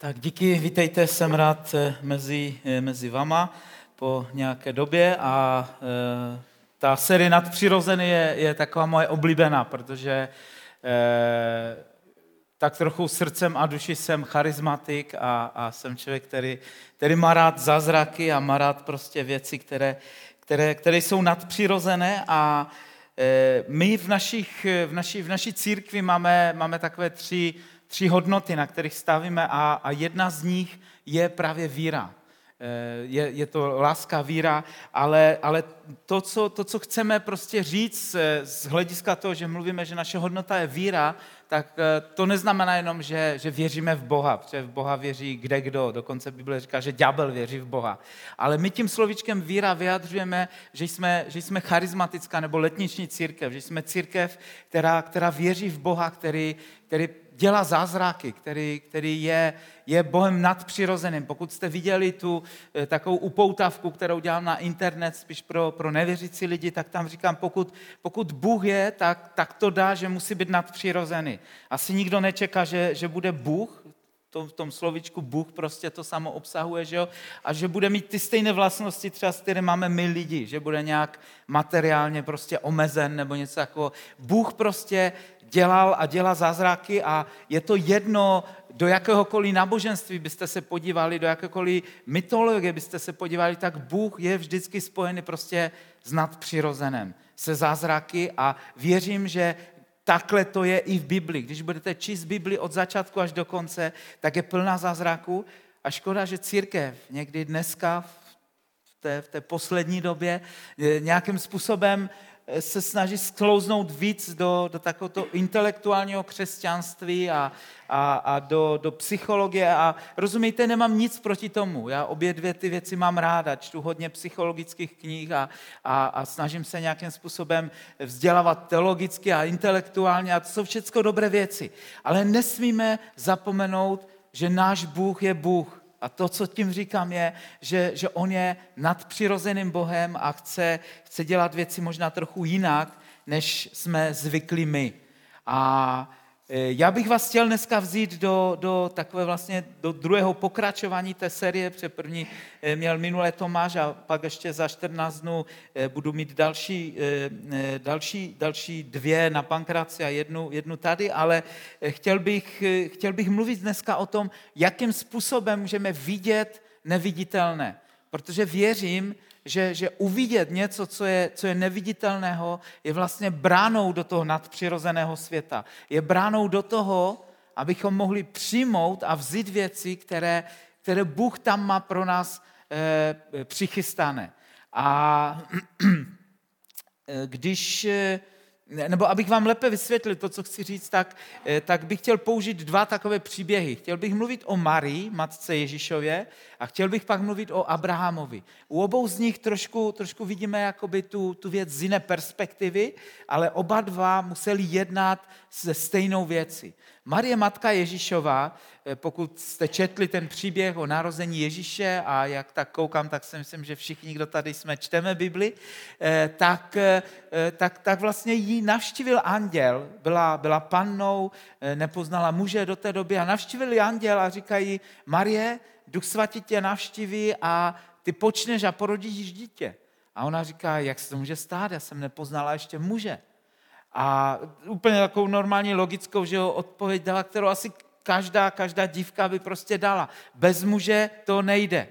Tak díky, vítejte, jsem rád eh, mezi, eh, mezi vama po nějaké době a e, ta série Nadpřirozený je, je taková moje oblíbená, protože e, tak trochu srdcem a duši jsem charismatik a, a jsem člověk, který, který má rád zázraky a má rád prostě věci, které, které, které jsou nadpřirozené a e, my v, našich, v, naší, v naší církvi máme, máme takové tři tři hodnoty, na kterých stavíme a, a jedna z nich je právě víra. Eh, je, je to láska, víra, ale, ale to, co, to, co chceme prostě říct z hlediska toho, že mluvíme, že naše hodnota je víra, tak eh, to neznamená jenom, že, že věříme v Boha, protože v Boha věří kde kdo, dokonce Bible říká, že ďábel věří v Boha. Ale my tím slovíčkem víra vyjadřujeme, že jsme, že jsme charismatická nebo letniční církev, že jsme církev, která, která věří v Boha, který, který dělá zázraky, který, který je, je Bohem nadpřirozeným. Pokud jste viděli tu eh, takovou upoutavku, kterou dělám na internet spíš pro, pro nevěřící lidi, tak tam říkám, pokud, pokud Bůh je, tak, tak to dá, že musí být nadpřirozený. Asi nikdo nečeká, že, že bude Bůh, to, v tom slovičku Bůh prostě to samo obsahuje, že jo? a že bude mít ty stejné vlastnosti třeba, s které máme my lidi, že bude nějak materiálně prostě omezen nebo něco takového. Bůh prostě dělal a dělá zázraky a je to jedno, do jakéhokoliv náboženství byste se podívali, do jakékoliv mytologie byste se podívali, tak Bůh je vždycky spojený prostě s nadpřirozeným, se zázraky a věřím, že takhle to je i v Bibli. Když budete číst Bibli od začátku až do konce, tak je plná zázraků a škoda, že církev někdy dneska v té, v té poslední době nějakým způsobem se snaží sklouznout víc do, do takového intelektuálního křesťanství a, a, a do, do psychologie. A rozumíte, nemám nic proti tomu. Já obě dvě ty věci mám ráda. Čtu hodně psychologických knih a, a, a snažím se nějakým způsobem vzdělávat teologicky a intelektuálně. A to jsou všechno dobré věci. Ale nesmíme zapomenout, že náš Bůh je Bůh a to, co tím říkám, je, že, že on je nadpřirozeným Bohem a chce, chce dělat věci možná trochu jinak, než jsme zvykli my. A já bych vás chtěl dneska vzít do, do takové vlastně do druhého pokračování té série, protože první eh, měl minulé Tomáš a pak ještě za 14 dnů eh, budu mít další, další, další dvě na pankraci a jednu, jednu tady, ale chtěl bych, chtěl bych mluvit dneska o tom, jakým způsobem můžeme vidět neviditelné. Protože věřím, že, že uvidět něco, co je, co je neviditelného, je vlastně bránou do toho nadpřirozeného světa. Je bránou do toho, abychom mohli přijmout a vzít věci, které, které Bůh tam má pro nás e, přichystané. A když eh, nebo abych vám lépe vysvětlil to, co chci říct, tak, eh, tak bych chtěl použít dva takové příběhy. Chtěl bych mluvit o Marii, matce Ježíšově, a chtěl bych pak mluvit o Abrahamovi. U obou z nich trošku, trošku vidíme jakoby tu, tu věc z jiné perspektivy, ale oba dva museli jednat se stejnou věcí. Marie Matka Ježíšová, eh, pokud jste četli ten příběh o narození Ježíše a jak tak koukám, tak si myslím, že všichni, kdo tady jsme, čteme Bibli, eh, tak, eh, tak, tak vlastně jí navštívil anděl, byla, byla pannou, nepoznala muže do té doby a navštívil ji anděl a říkají, Marie, Duch Svatý tě navštíví a ty počneš a porodíš dítě. A ona říká, jak se to může stát, já jsem nepoznala ještě muže. A úplně takovou normální logickou že jo, odpověď dala, kterou asi každá, každá dívka by prostě dala. Bez muže to nejde.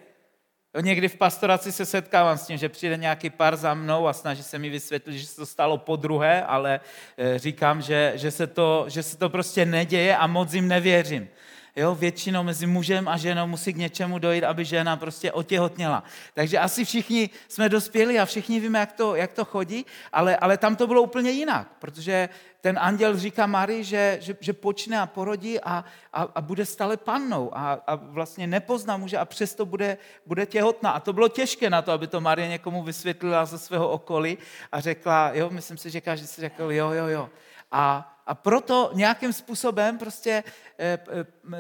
Někdy v pastoraci se setkávám s tím, že přijde nějaký pár za mnou a snaží se mi vysvětlit, že se to stalo po druhé, ale eh, říkám, že, že, se to, že se to prostě neděje a moc jim nevěřím. Jo, většinou mezi mužem a ženou musí k něčemu dojít, aby žena prostě otěhotněla. Takže asi všichni jsme dospěli a všichni víme, jak to, jak to chodí, ale, ale tam to bylo úplně jinak, protože ten anděl říká Marii, že, že, že počne a porodí a, a, a bude stále pannou a, a vlastně nepozná muže a přesto bude, bude těhotná. A to bylo těžké na to, aby to Marie někomu vysvětlila ze svého okolí a řekla, jo, myslím si, že každý si řekl, jo, jo, jo. A a proto nějakým způsobem prostě eh,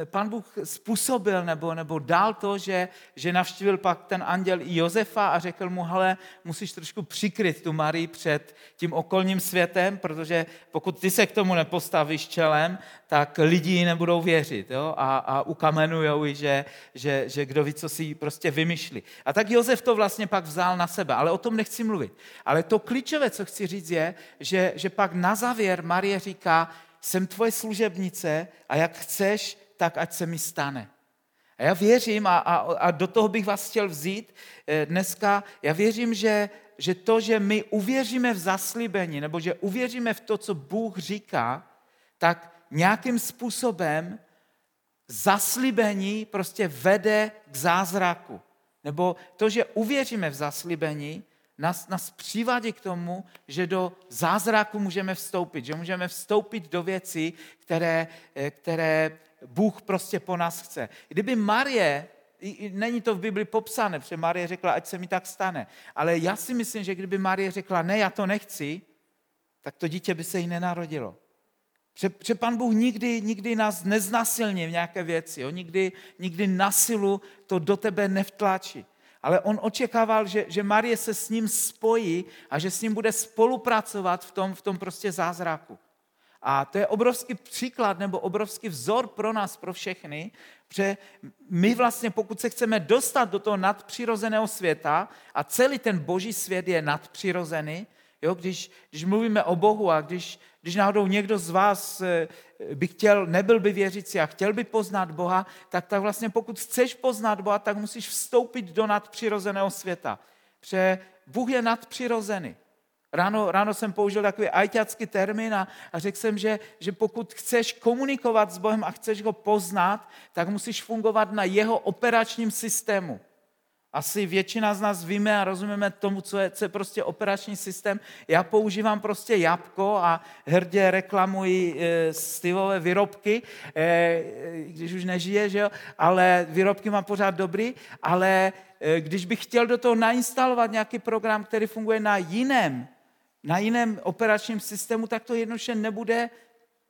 eh, pan Bůh způsobil nebo, nebo dal to, že, že navštívil pak ten anděl i Josefa a řekl mu, hele, musíš trošku přikryt tu Marii před tím okolním světem, protože pokud ty se k tomu nepostavíš čelem, tak lidi ji nebudou věřit jo? a, a ukamenujou ji, že, že, že kdo ví, co si prostě vymyšlí. A tak Josef to vlastně pak vzal na sebe, ale o tom nechci mluvit. Ale to klíčové, co chci říct, je, že, že pak na závěr Marie říká, jsem tvoje služebnice a jak chceš, tak ať se mi stane. A já věřím, a, a, a do toho bych vás chtěl vzít eh, dneska, já věřím, že, že to, že my uvěříme v zaslíbení, nebo že uvěříme v to, co Bůh říká, tak nějakým způsobem zaslíbení prostě vede k zázraku. Nebo to, že uvěříme v zaslíbení, nás, nás přivádí k tomu, že do zázraku můžeme vstoupit, že můžeme vstoupit do věcí, které, eh, které Bůh prostě po nás chce. Kdyby Marie, není to v Bibli popsané, protože Marie řekla, ať se mi tak stane, ale já si myslím, že kdyby Marie řekla, ne, já to nechci, tak to dítě by se jí nenarodilo. Protože pan Bůh nikdy, nikdy nás neznasilní v nějaké věci, jo? Nikdy, nikdy na silu to do tebe nevtlačí. Ale on očekával, že, že Marie se s ním spojí a že s ním bude spolupracovat v tom, v tom prostě zázraku. A to je obrovský příklad nebo obrovský vzor pro nás, pro všechny, protože my vlastně, pokud se chceme dostat do toho nadpřirozeného světa a celý ten boží svět je nadpřirozený, jo, když, když mluvíme o Bohu a když, když náhodou někdo z vás eh, by chtěl, nebyl by věřící a chtěl by poznat Boha, tak, tak vlastně pokud chceš poznat Boha, tak musíš vstoupit do nadpřirozeného světa. Protože Bůh je nadpřirozený. Ráno, ráno jsem použil takový ajťacký termín a, a řekl jsem, že, že pokud chceš komunikovat s Bohem a chceš ho poznat, tak musíš fungovat na jeho operačním systému. Asi většina z nás víme a rozumíme tomu, co je, co je prostě operační systém. Já používám prostě jabko a hrdě reklamuji e, Steveové výrobky, e, když už nežije, že jo? ale výrobky mám pořád dobrý, ale e, když bych chtěl do toho nainstalovat nějaký program, který funguje na jiném, na jiném operačním systému, tak to jednoduše nebude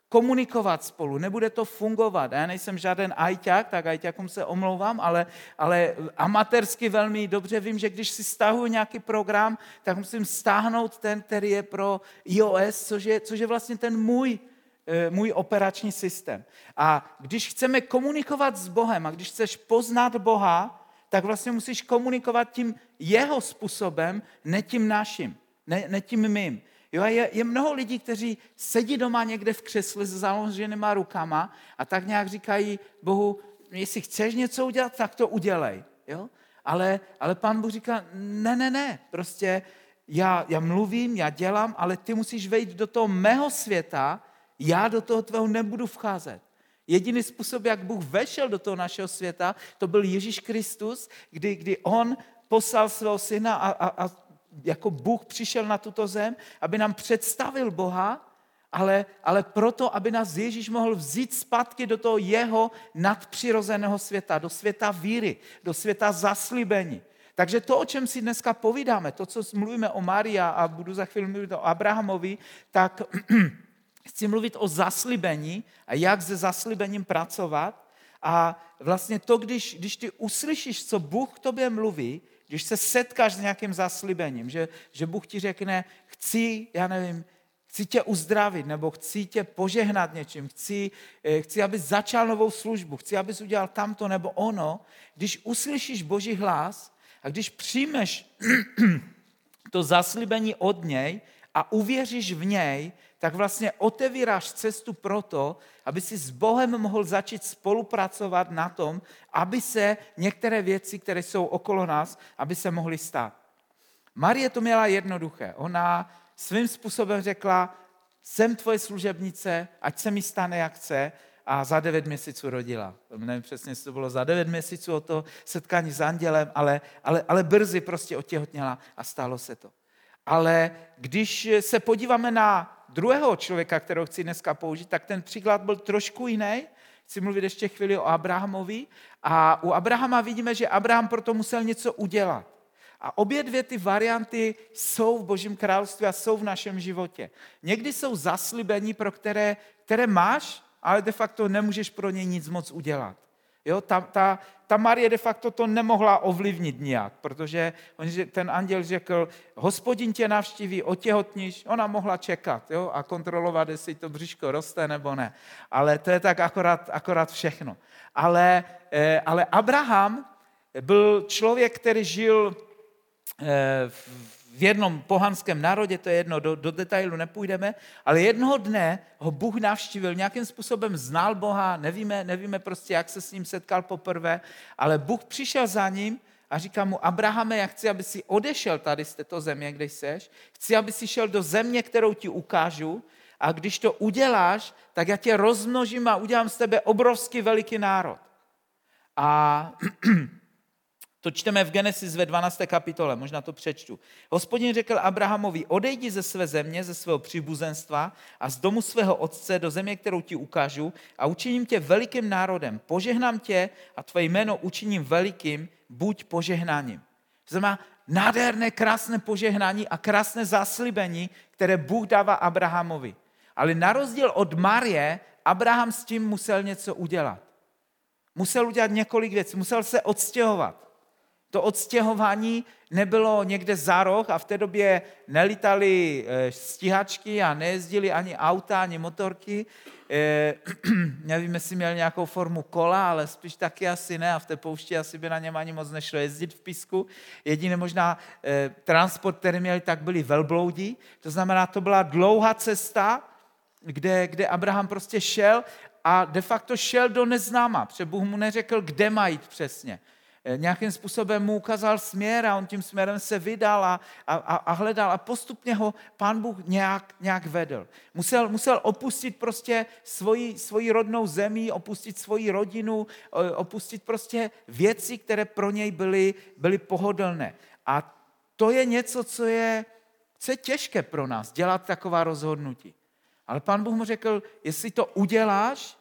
komunikovat spolu, nebude to fungovat. Já nejsem žádný ajťák, tak ajťákům se omlouvám, ale, ale amatérsky velmi dobře vím, že když si stahuji nějaký program, tak musím stáhnout ten, který je pro iOS, což je, což je vlastně ten můj, eh, můj operační systém. A když chceme komunikovat s Bohem a když chceš poznat Boha, tak vlastně musíš komunikovat tím jeho způsobem, ne tím naším, ne, ne tím mým. Jo, je, je mnoho lidí, kteří sedí doma někde v křesle s založenýma rukama a tak nějak říkají Bohu, jestli chceš něco udělat, tak to udělej. Jo? Ale, ale pán Bůh říká, ne, ne, ne, prostě já, já mluvím, já dělám, ale ty musíš vejít do toho mého světa, já do toho tvého nebudu vcházet. Jediný způsob, jak Bůh vešel do toho našeho světa, to byl Ježíš Kristus, kdy, kdy on poslal svého syna a, a, a jako Bůh přišel na tuto zem, aby nám představil Boha, ale, ale proto, aby nás Ježíš mohl vzít zpátky do toho jeho nadpřirozeného světa, do světa víry, do světa zaslíbení. Takže to, o čem si dneska povídáme, to, co mluvíme o Maria a budu za chvíli mluvit o Abrahamovi, tak chci mluvit o zaslíbení a jak se zaslíbením pracovat. A vlastně to, když, když ty uslyšíš, co Bůh k tobě mluví, když se setkáš s nějakým zaslibením, že, že Bůh ti řekne, chci, já nevím, chci tě uzdravit, nebo chci tě požehnat něčím, chci, eh, chci abys začal novou službu, chci, abys udělal tamto nebo ono, když uslyšíš Boží hlas a když přijmeš to zaslíbení od něj a uvěříš v něj, tak vlastně otevíráš cestu pro to, aby si s Bohem mohl začít spolupracovat na tom, aby se některé věci, které jsou okolo nás, aby se mohly stát. Marie to měla jednoduché. Ona svým způsobem řekla, jsem tvoje služebnice, ať se mi stane, jak chce, a za devět měsíců rodila. Nevím přesně, jestli to bylo za devět měsíců o to setkání s andělem, ale, ale, ale brzy prostě otěhotněla a stalo se to. Ale když se podíváme na druhého člověka, kterého chci dneska použít, tak ten příklad byl trošku jiný. Chci mluvit ještě chvíli o Abrahamovi. A u Abrahama vidíme, že Abraham proto musel něco udělat. A obě dvě ty varianty jsou v Božím království a jsou v našem životě. Někdy jsou zaslíbení, pro které, které máš, ale de facto nemůžeš pro ně nic moc udělat. Jo, ta, ta, ta Marie de facto to nemohla ovlivnit nijak, protože on, ten anděl řekl, hospodin tě navštíví, otěhotníš, ona mohla čekat jo, a kontrolovat, jestli to břiško roste nebo ne. Ale to je tak akorát, akorát všechno. Ale, eh, ale Abraham byl člověk, který žil eh, v v jednom pohanském národě, to je jedno, do, do detailu nepůjdeme, ale jednoho dne ho Bůh navštívil, nějakým způsobem znal Boha, nevíme, nevíme prostě, jak se s ním setkal poprvé, ale Bůh přišel za ním a říká mu, Abrahame, já chci, aby si odešel tady z této země, kde jsi, chci, aby si šel do země, kterou ti ukážu a když to uděláš, tak já tě rozmnožím a udělám z tebe obrovský veliký národ. A To čteme v Genesis ve 12. kapitole, možná to přečtu. Hospodin řekl Abrahamovi, odejdi ze své země, ze svého příbuzenstva a z domu svého otce do země, kterou ti ukážu a učiním tě velikým národem. Požehnám tě a tvoje jméno učiním velikým, buď požehnáním. To znamená nádherné, krásné požehnání a krásné zaslíbení, které Bůh dává Abrahamovi. Ale na rozdíl od Marie, Abraham s tím musel něco udělat. Musel udělat několik věcí, musel se odstěhovat. To odstěhování nebylo někde za roh a v té době nelítali eh, stíhačky a nejezdili ani auta, ani motorky. Eh, nevím, jestli měl nějakou formu kola, ale spíš taky asi ne a v té poušti asi by na něm ani moc nešlo jezdit v písku. Jediný možná eh, transport, který měli, tak byli velbloudi. To znamená, to byla dlouhá cesta, kde, kde Abraham prostě šel a de facto šel do neznáma, protože Bůh mu neřekl, kde má jít přesně. Eh, nějakým způsobem mu ukázal směr a on tím směrem se vydal a, a, a hledal a postupně ho pán Bůh nějak, nějak vedl. Musel, musel opustit prostě svoji, svoji rodnou zemi, opustit svoji rodinu, opustit prostě věci, které pro něj byly, byly pohodlné. A to je něco, co je, co je těžké pro nás, dělat taková rozhodnutí. Ale pán Bůh mu řekl, jestli to uděláš,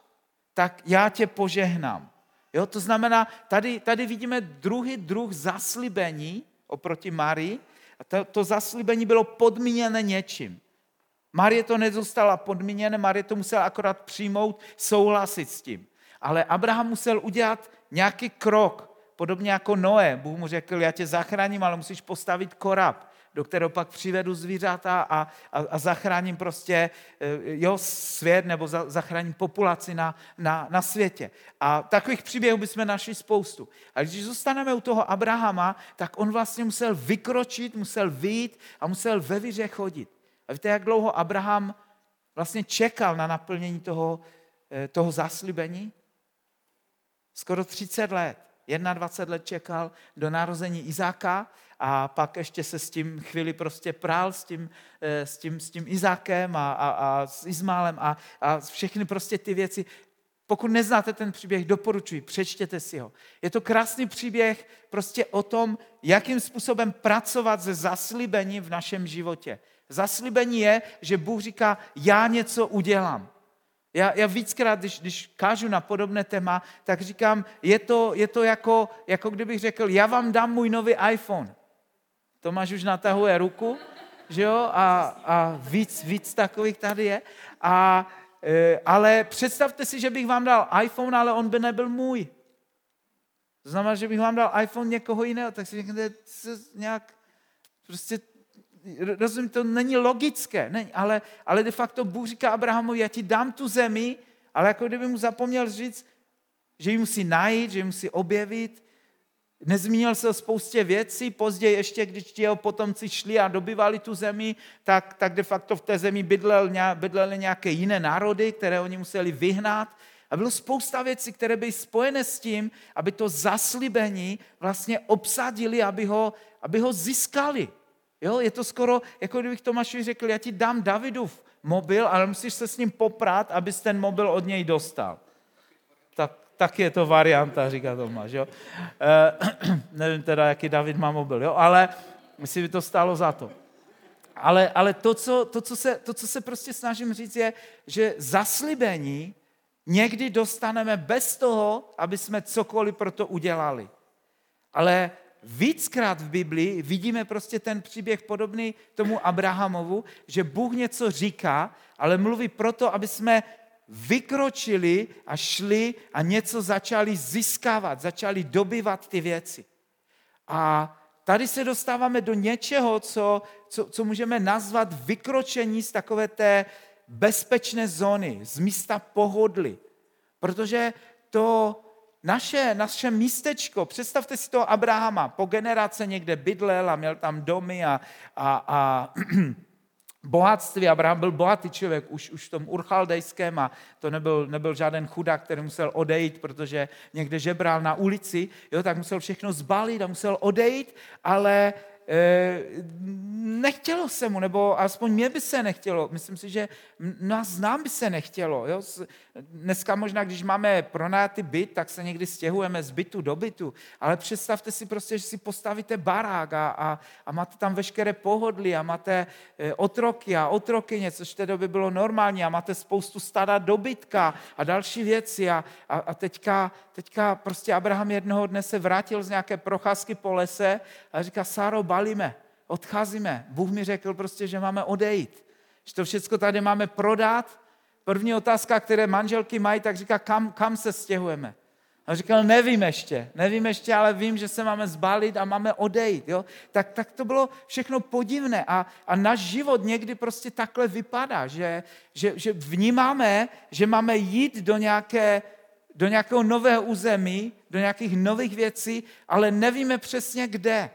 tak já tě požehnám. Jo, to znamená, tady, tady vidíme druhý druh zaslíbení oproti Marii. A to, to zaslíbení bylo podmíněné něčím. Marie to nedostala podmíněné, Marie to musela akorát přijmout, souhlasit s tím. Ale Abraham musel udělat nějaký krok, podobně jako Noé. Bůh mu řekl, já tě zachráním, ale musíš postavit korab do kterého pak přivedu zvířata a, a, a zachráním prostě eh, jo, svět nebo za, zachráním populaci na, na, na světě. A takových příběhů bychom našli spoustu. A když zůstaneme u toho Abrahama, tak on vlastně musel vykročit, musel vyjít a musel ve víře chodit. A víte, jak dlouho Abraham vlastně čekal na naplnění toho, eh, toho zaslíbení? Skoro 30 let. 21 let čekal do narození Izáka a pak ještě se s tím chvíli prostě prál s tím, eh, s tím, s tím Izákem a, a, a s Izmálem a, a všechny prostě ty věci. Pokud neznáte ten příběh, doporučuji, přečtěte si ho. Je to krásný příběh prostě o tom, jakým způsobem pracovat se zaslíbením v našem životě. Zaslíbení je, že Bůh říká, já něco udělám. Já, já víckrát, když, když kážu na podobné téma, tak říkám, je to, je to jako, jako kdybych řekl, já vám dám můj nový iPhone. Tomáš už natahuje ruku, že jo, a, a víc, víc takových tady je. A, e, ale představte si, že bych vám dal iPhone, ale on by nebyl můj. To znamená, že bych vám dal iPhone někoho jiného, tak si řeknete, nějak, prostě, rozumím, to není logické, ne, ale, ale de facto Bůh říká Abrahamovi, já ti dám tu zemi, ale jako kdyby mu zapomněl říct, že ji musí najít, že ji musí objevit, Nezmínil se o spoustě věcí, později ještě, když ti jeho potomci šli a dobývali tu zemi, tak, tak de facto v té zemi bydlel, bydleli nějaké jiné národy, které oni museli vyhnat. A bylo spousta věcí, které byly spojené s tím, aby to zaslíbení vlastně obsadili, aby ho, aby ho získali. Jo, je to skoro, jako kdybych Tomášovi řekl, já ti dám Davidův mobil, ale musíš se s ním poprat, abys ten mobil od něj dostal. Tak tak je to varianta, říká Tomáš. Jo? E, nevím teda, jaký David má mobil, jo? ale myslím, by to stálo za to. Ale, ale to, co, to, co se, to, co se prostě snažím říct, je, že zaslíbení někdy dostaneme bez toho, aby jsme cokoliv pro to udělali. Ale víckrát v Biblii vidíme prostě ten příběh podobný tomu Abrahamovu, že Bůh něco říká, ale mluví proto, aby jsme vykročili a šli a něco začali získávat, začali dobyvat ty věci. A tady se dostáváme do něčeho, co, co, co můžeme nazvat vykročení z takové té bezpečné zóny, z místa pohodly. Protože to naše, naše místečko, představte si toho Abrahama, po generace někde bydlel a měl tam domy a, a, a bohatství. Abraham byl bohatý člověk už, už v tom urchaldejském a to nebyl, nebyl žádný chudák, který musel odejít, protože někde žebral na ulici, jo, tak musel všechno zbalit a musel odejít, ale Eh, nechtělo se mu, nebo aspoň mě by se nechtělo. Myslím si, že nás nám by se nechtělo. Jo? Dneska možná, když máme pronajatý byt, tak se někdy stěhujeme z bytu do bytu, ale představte si prostě, že si postavíte barák a, a, a máte tam veškeré pohodlí a máte eh, otroky a otrokyně, což v té době bylo normální a máte spoustu stada dobytka a další věci a, a, a teďka, teďka prostě Abraham jednoho dne se vrátil z nějaké procházky po lese a říká, Sáro, balíme, odcházíme. Bůh mi řekl prostě, že máme odejít. Že to všechno tady máme prodat. První otázka, které manželky mají, tak říká, kam, kam se stěhujeme. A říkal, nevím ještě, nevím ještě, ale vím, že se máme zbalit a máme odejít. Jo? Tak, tak to bylo všechno podivné. A, a náš život někdy prostě takhle vypadá, že, že, že vnímáme, že máme jít do, nějaké, do nějakého nového území, do nějakých nových věcí, ale nevíme přesně kde.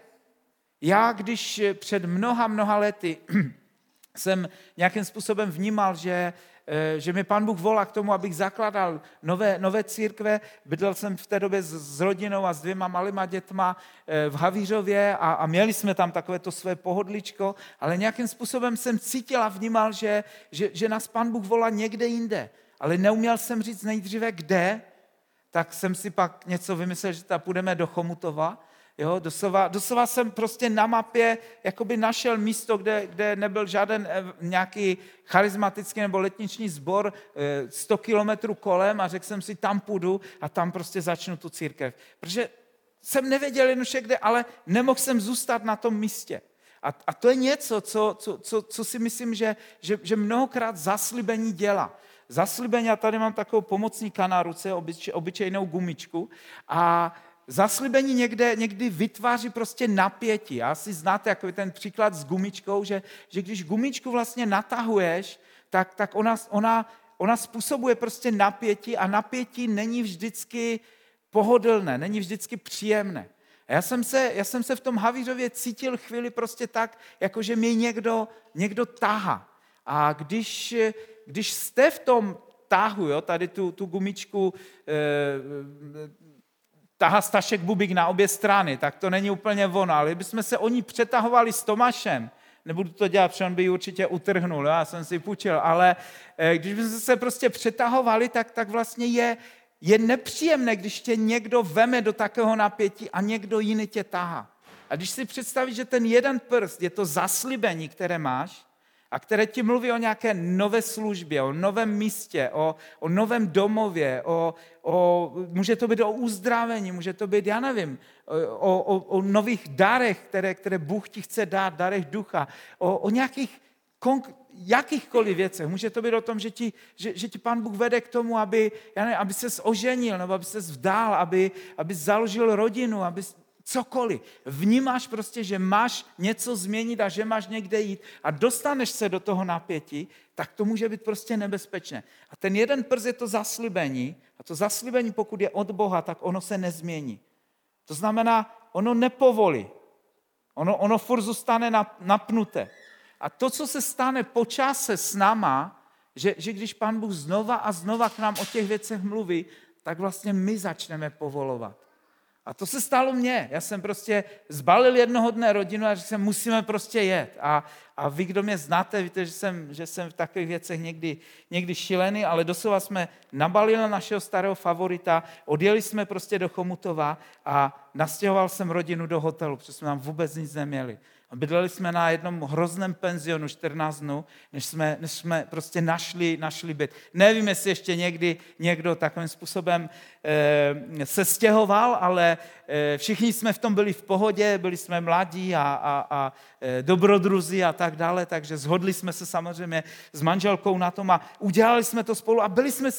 Já, když před mnoha, mnoha lety jsem nějakým způsobem vnímal, že, eh, že mi pan Bůh volá k tomu, abych zakladal nové, nové církve. Bydlel jsem v té době s, s rodinou a s dvěma malýma dětma eh, v Havířově a, a měli jsme tam takové to své pohodličko, ale nějakým způsobem jsem cítil a vnímal, že, že, že nás pan Bůh volá někde jinde. Ale neuměl jsem říct nejdříve kde, tak jsem si pak něco vymyslel, že tam půjdeme do Chomutova Jo, doslova, doslova jsem prostě na mapě jakoby našel místo, kde, kde nebyl žádný eh, nějaký charismatický nebo letniční sbor 100 eh, kilometrů kolem a řekl jsem si, tam půjdu a tam prostě začnu tu církev. Protože jsem nevěděl jednoduše kde, ale nemohl jsem zůstat na tom místě. A, a to je něco, co, co, co, co si myslím, že, že, že mnohokrát zaslíbení dělá. Zaslíbení, já tady mám takovou pomocníka na ruce, obyč, obyčejnou gumičku a zaslíbení někde, někdy vytváří prostě napětí. Já si znáte jako ten příklad s gumičkou, že, že když gumičku vlastně natahuješ, tak, tak ona, ona, ona způsobuje prostě napětí a napětí není vždycky pohodlné, není vždycky příjemné. A já jsem se, já jsem se v tom Havířově cítil chvíli prostě tak, jako že mě někdo, někdo tahá. A když, když jste v tom tahu, jo, tady tu, tu gumičku e, tahá Stašek Bubík na obě strany, tak to není úplně ono, ale kdybychom se oni přetahovali s Tomášem, nebudu to dělat, protože on by ji určitě utrhnul, já jsem si půjčil, ale eh, když bychom se prostě přetahovali, tak, tak vlastně je, je nepříjemné, když tě někdo veme do takového napětí a někdo jiný tě tahá. A když si představíš, že ten jeden prst je to zaslíbení, které máš, a které ti mluví o nějaké nové službě, o novém místě, o, o novém domově, o, o, může to být o uzdravení, může to být, já nevím, o, o, o nových darech, které, které Bůh ti chce dát, darech ducha, o, o nějakých konk- jakýchkoliv věcech. Může to být o tom, že ti, že, že ti Pán Bůh vede k tomu, aby, já nevím, aby ses oženil, nebo aby ses vdál, aby, aby založil rodinu, aby, cokoliv. Vnímáš prostě, že máš něco změnit a že máš někde jít a dostaneš se do toho napětí, tak to může být prostě nebezpečné. A ten jeden prst je to zaslíbení a to zaslíbení, pokud je od Boha, tak ono se nezmění. To znamená, ono nepovolí. Ono, ono furt zůstane napnuté. A to, co se stane po čase s náma, že, že když Pán Bůh znova a znova k nám o těch věcech mluví, tak vlastně my začneme povolovat. A to se stalo mně. Já jsem prostě zbalil jednoho dne rodinu a řekl jsem, musíme prostě jet. A, a vy, kdo mě znáte, víte, že jsem, že jsem v takových věcech někdy, někdy šilený, ale doslova jsme nabalili našeho starého favorita, odjeli jsme prostě do Chomutova a nastěhoval jsem rodinu do hotelu, protože jsme tam vůbec nic neměli. Bydleli jsme na jednom hrozném penzionu 14 dnů, než jsme, než jsme prostě našli, našli byt. Nevím, jestli ještě někdy někdo takovým způsobem e, se stěhoval, ale e, všichni jsme v tom byli v pohodě, byli jsme mladí a, a, a e, dobrodruzi a tak dále, takže zhodli jsme se samozřejmě s manželkou na tom a udělali jsme to spolu a byli jsme,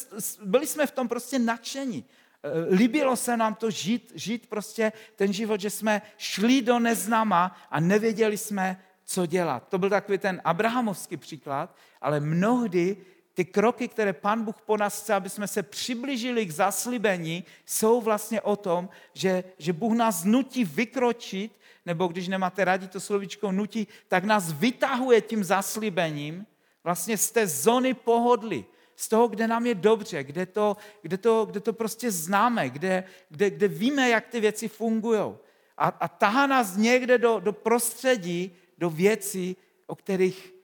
byli jsme v tom prostě nadšení. Eh, líbilo se nám to žít, žít prostě ten život, že jsme šli do neznáma a nevěděli jsme, co dělat. To byl takový ten abrahamovský příklad, ale mnohdy ty kroky, které Pan Bůh po nás chce, aby jsme se přiblížili k zaslíbení, jsou vlastně o tom, že, že Bůh nás nutí vykročit, nebo když nemáte rádi to slovičko nutí, tak nás vytahuje tím zaslíbením vlastně z té zóny pohodly z toho, kde nám je dobře, kde to, kde to, kde to prostě známe, kde, kde, kde víme, jak ty věci fungují. A, a tahá nás někde do, do prostředí, do věcí, o kterých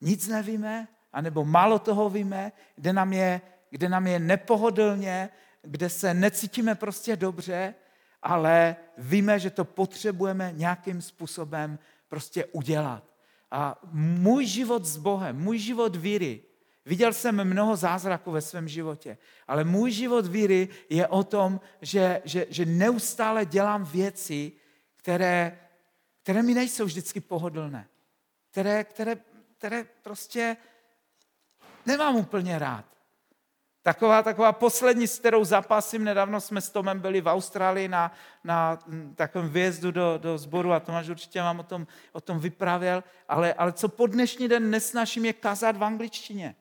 nic nevíme, anebo málo toho víme, kde nám je, kde nám je nepohodlně, kde se necítíme prostě dobře, ale víme, že to potřebujeme nějakým způsobem prostě udělat. A můj život s Bohem, můj život víry, Viděl jsem mnoho zázraků ve svém životě, ale můj život víry je o tom, že, že, že neustále dělám věci, které, které mi nejsou vždycky pohodlné, které, které, které prostě nemám úplně rád. Taková, taková poslední, s kterou zapasím, nedávno jsme s Tomem byli v Austrálii na, na takovém výjezdu do, do sboru a Tomáš určitě vám o tom, o tom vyprávěl, ale, ale co po dnešní den nesnažím je kazat v angličtině.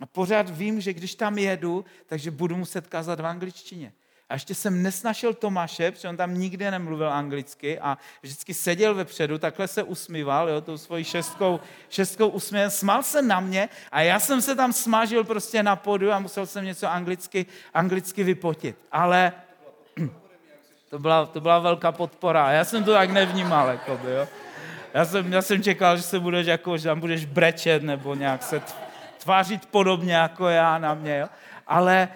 A pořád vím, že když tam jedu, takže budu muset kázat v angličtině. A ještě jsem nesnašel Tomáše, protože on tam nikdy nemluvil anglicky a vždycky seděl vepředu, takhle se usmíval, jo, tou svojí šestkou, šestkou usměl, smál se na mě a já jsem se tam smažil prostě na podu a musel jsem něco anglicky, anglicky vypotit. Ale to byla, to byla velká podpora. Já jsem to tak nevnímal, jakoby, jo. Já jsem, já jsem čekal, že se budeš, jako, že tam budeš brečet nebo nějak se tvářit podobně jako já na mě. Jo? Ale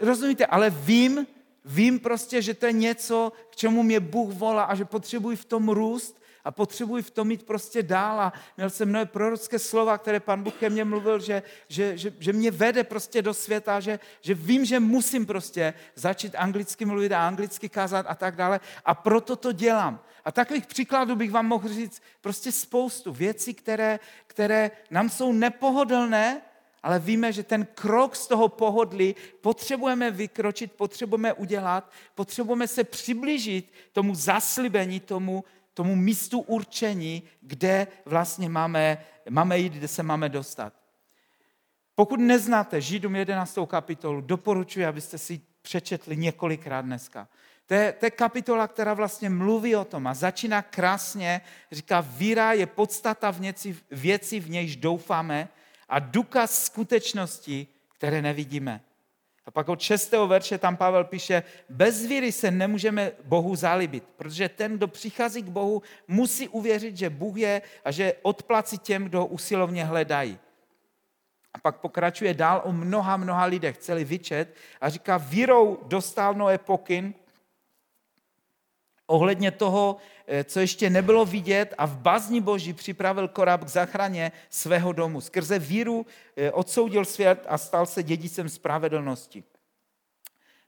rozumíte, ale vím, vím prostě, že to je něco, k čemu mě Bůh volá a že potřebuji v tom růst a potřebuji v tom jít prostě dál. A měl jsem mnohé prorocké slova, které pan Bůh ke mně mluvil, že, že, že, že mě vede prostě do světa, že, že vím, že musím prostě začít anglicky mluvit a anglicky kázat a tak dále. A proto to dělám. A takových příkladů bych vám mohl říct prostě spoustu věcí, které, které nám jsou nepohodlné, ale víme, že ten krok z toho pohodlí potřebujeme vykročit, potřebujeme udělat, potřebujeme se přiblížit tomu zaslibení, tomu, tomu místu určení, kde vlastně máme, máme jít, kde se máme dostat. Pokud neznáte Židům 11. kapitolu, doporučuji, abyste si přečetli několikrát dneska. To je, to je kapitola, která vlastně mluví o tom a začíná krásně, říká, víra je podstata v věci, věci, v nějž doufáme a důkaz skutečnosti, které nevidíme. A pak od 6. verše tam Pavel píše, bez víry se nemůžeme Bohu zalíbit, protože ten, kdo přichází k Bohu, musí uvěřit, že Bůh je a že odplací těm, kdo ho usilovně hledají. A pak pokračuje dál o mnoha, mnoha lidech, celý vyčet a říká, vírou dostal Noé pokyn, ohledně toho, co ještě nebylo vidět a v bazni boží připravil korab k zachraně svého domu. Skrze víru eh, odsoudil svět a stal se dědicem spravedlnosti.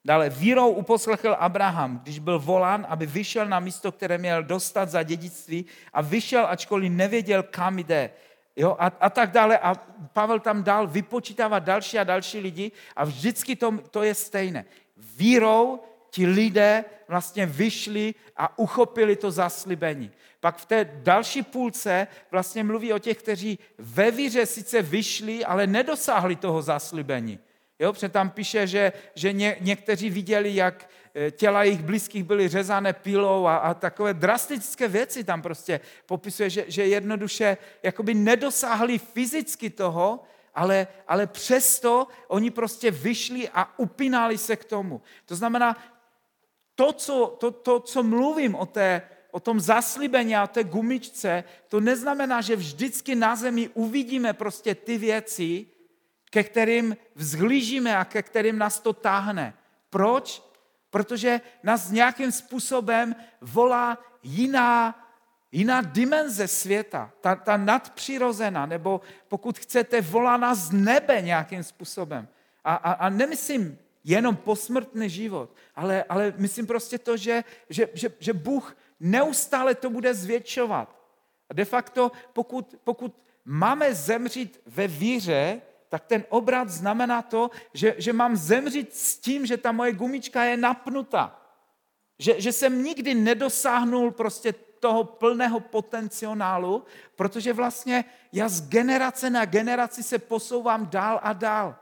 Dále vírou uposlechl Abraham, když byl volán, aby vyšel na místo, které měl dostat za dědictví a vyšel, ačkoliv nevěděl, kam jde. Jo, a, a tak dále. A Pavel tam dál vypočítává další a další lidi a vždycky to, to je stejné. Vírou ti lidé vlastně vyšli a uchopili to zaslibení. Pak v té další půlce vlastně mluví o těch, kteří ve víře sice vyšli, ale nedosáhli toho zaslibení. Jo, protože tam píše, že, že ně, někteří viděli, jak eh, těla jejich blízkých byly řezané pilou a, a takové drastické věci tam prostě popisuje, že, že jednoduše jakoby nedosáhli fyzicky toho, ale, ale přesto oni prostě vyšli a upínali se k tomu. To znamená, to, co, to, to, co mluvím o, té, o tom zaslíbení a o té gumičce, to neznamená, že vždycky na zemi uvidíme prostě ty věci, ke kterým vzhlížíme a ke kterým nás to táhne. Proč? Protože nás nějakým způsobem volá jiná jiná dimenze světa, ta, ta nadpřirozená, nebo pokud chcete, volána z nebe nějakým způsobem. A, a, a nemyslím jenom posmrtný život, ale, ale myslím prostě to, že, že, že, že Bůh neustále to bude zvětšovat. A de facto, pokud, pokud máme zemřít ve víře, tak ten obrat znamená to, že, že mám zemřít s tím, že ta moje gumička je napnuta. Že, že jsem nikdy nedosáhnul prostě toho plného potenciálu, protože vlastně já z generace na generaci se posouvám dál a dál.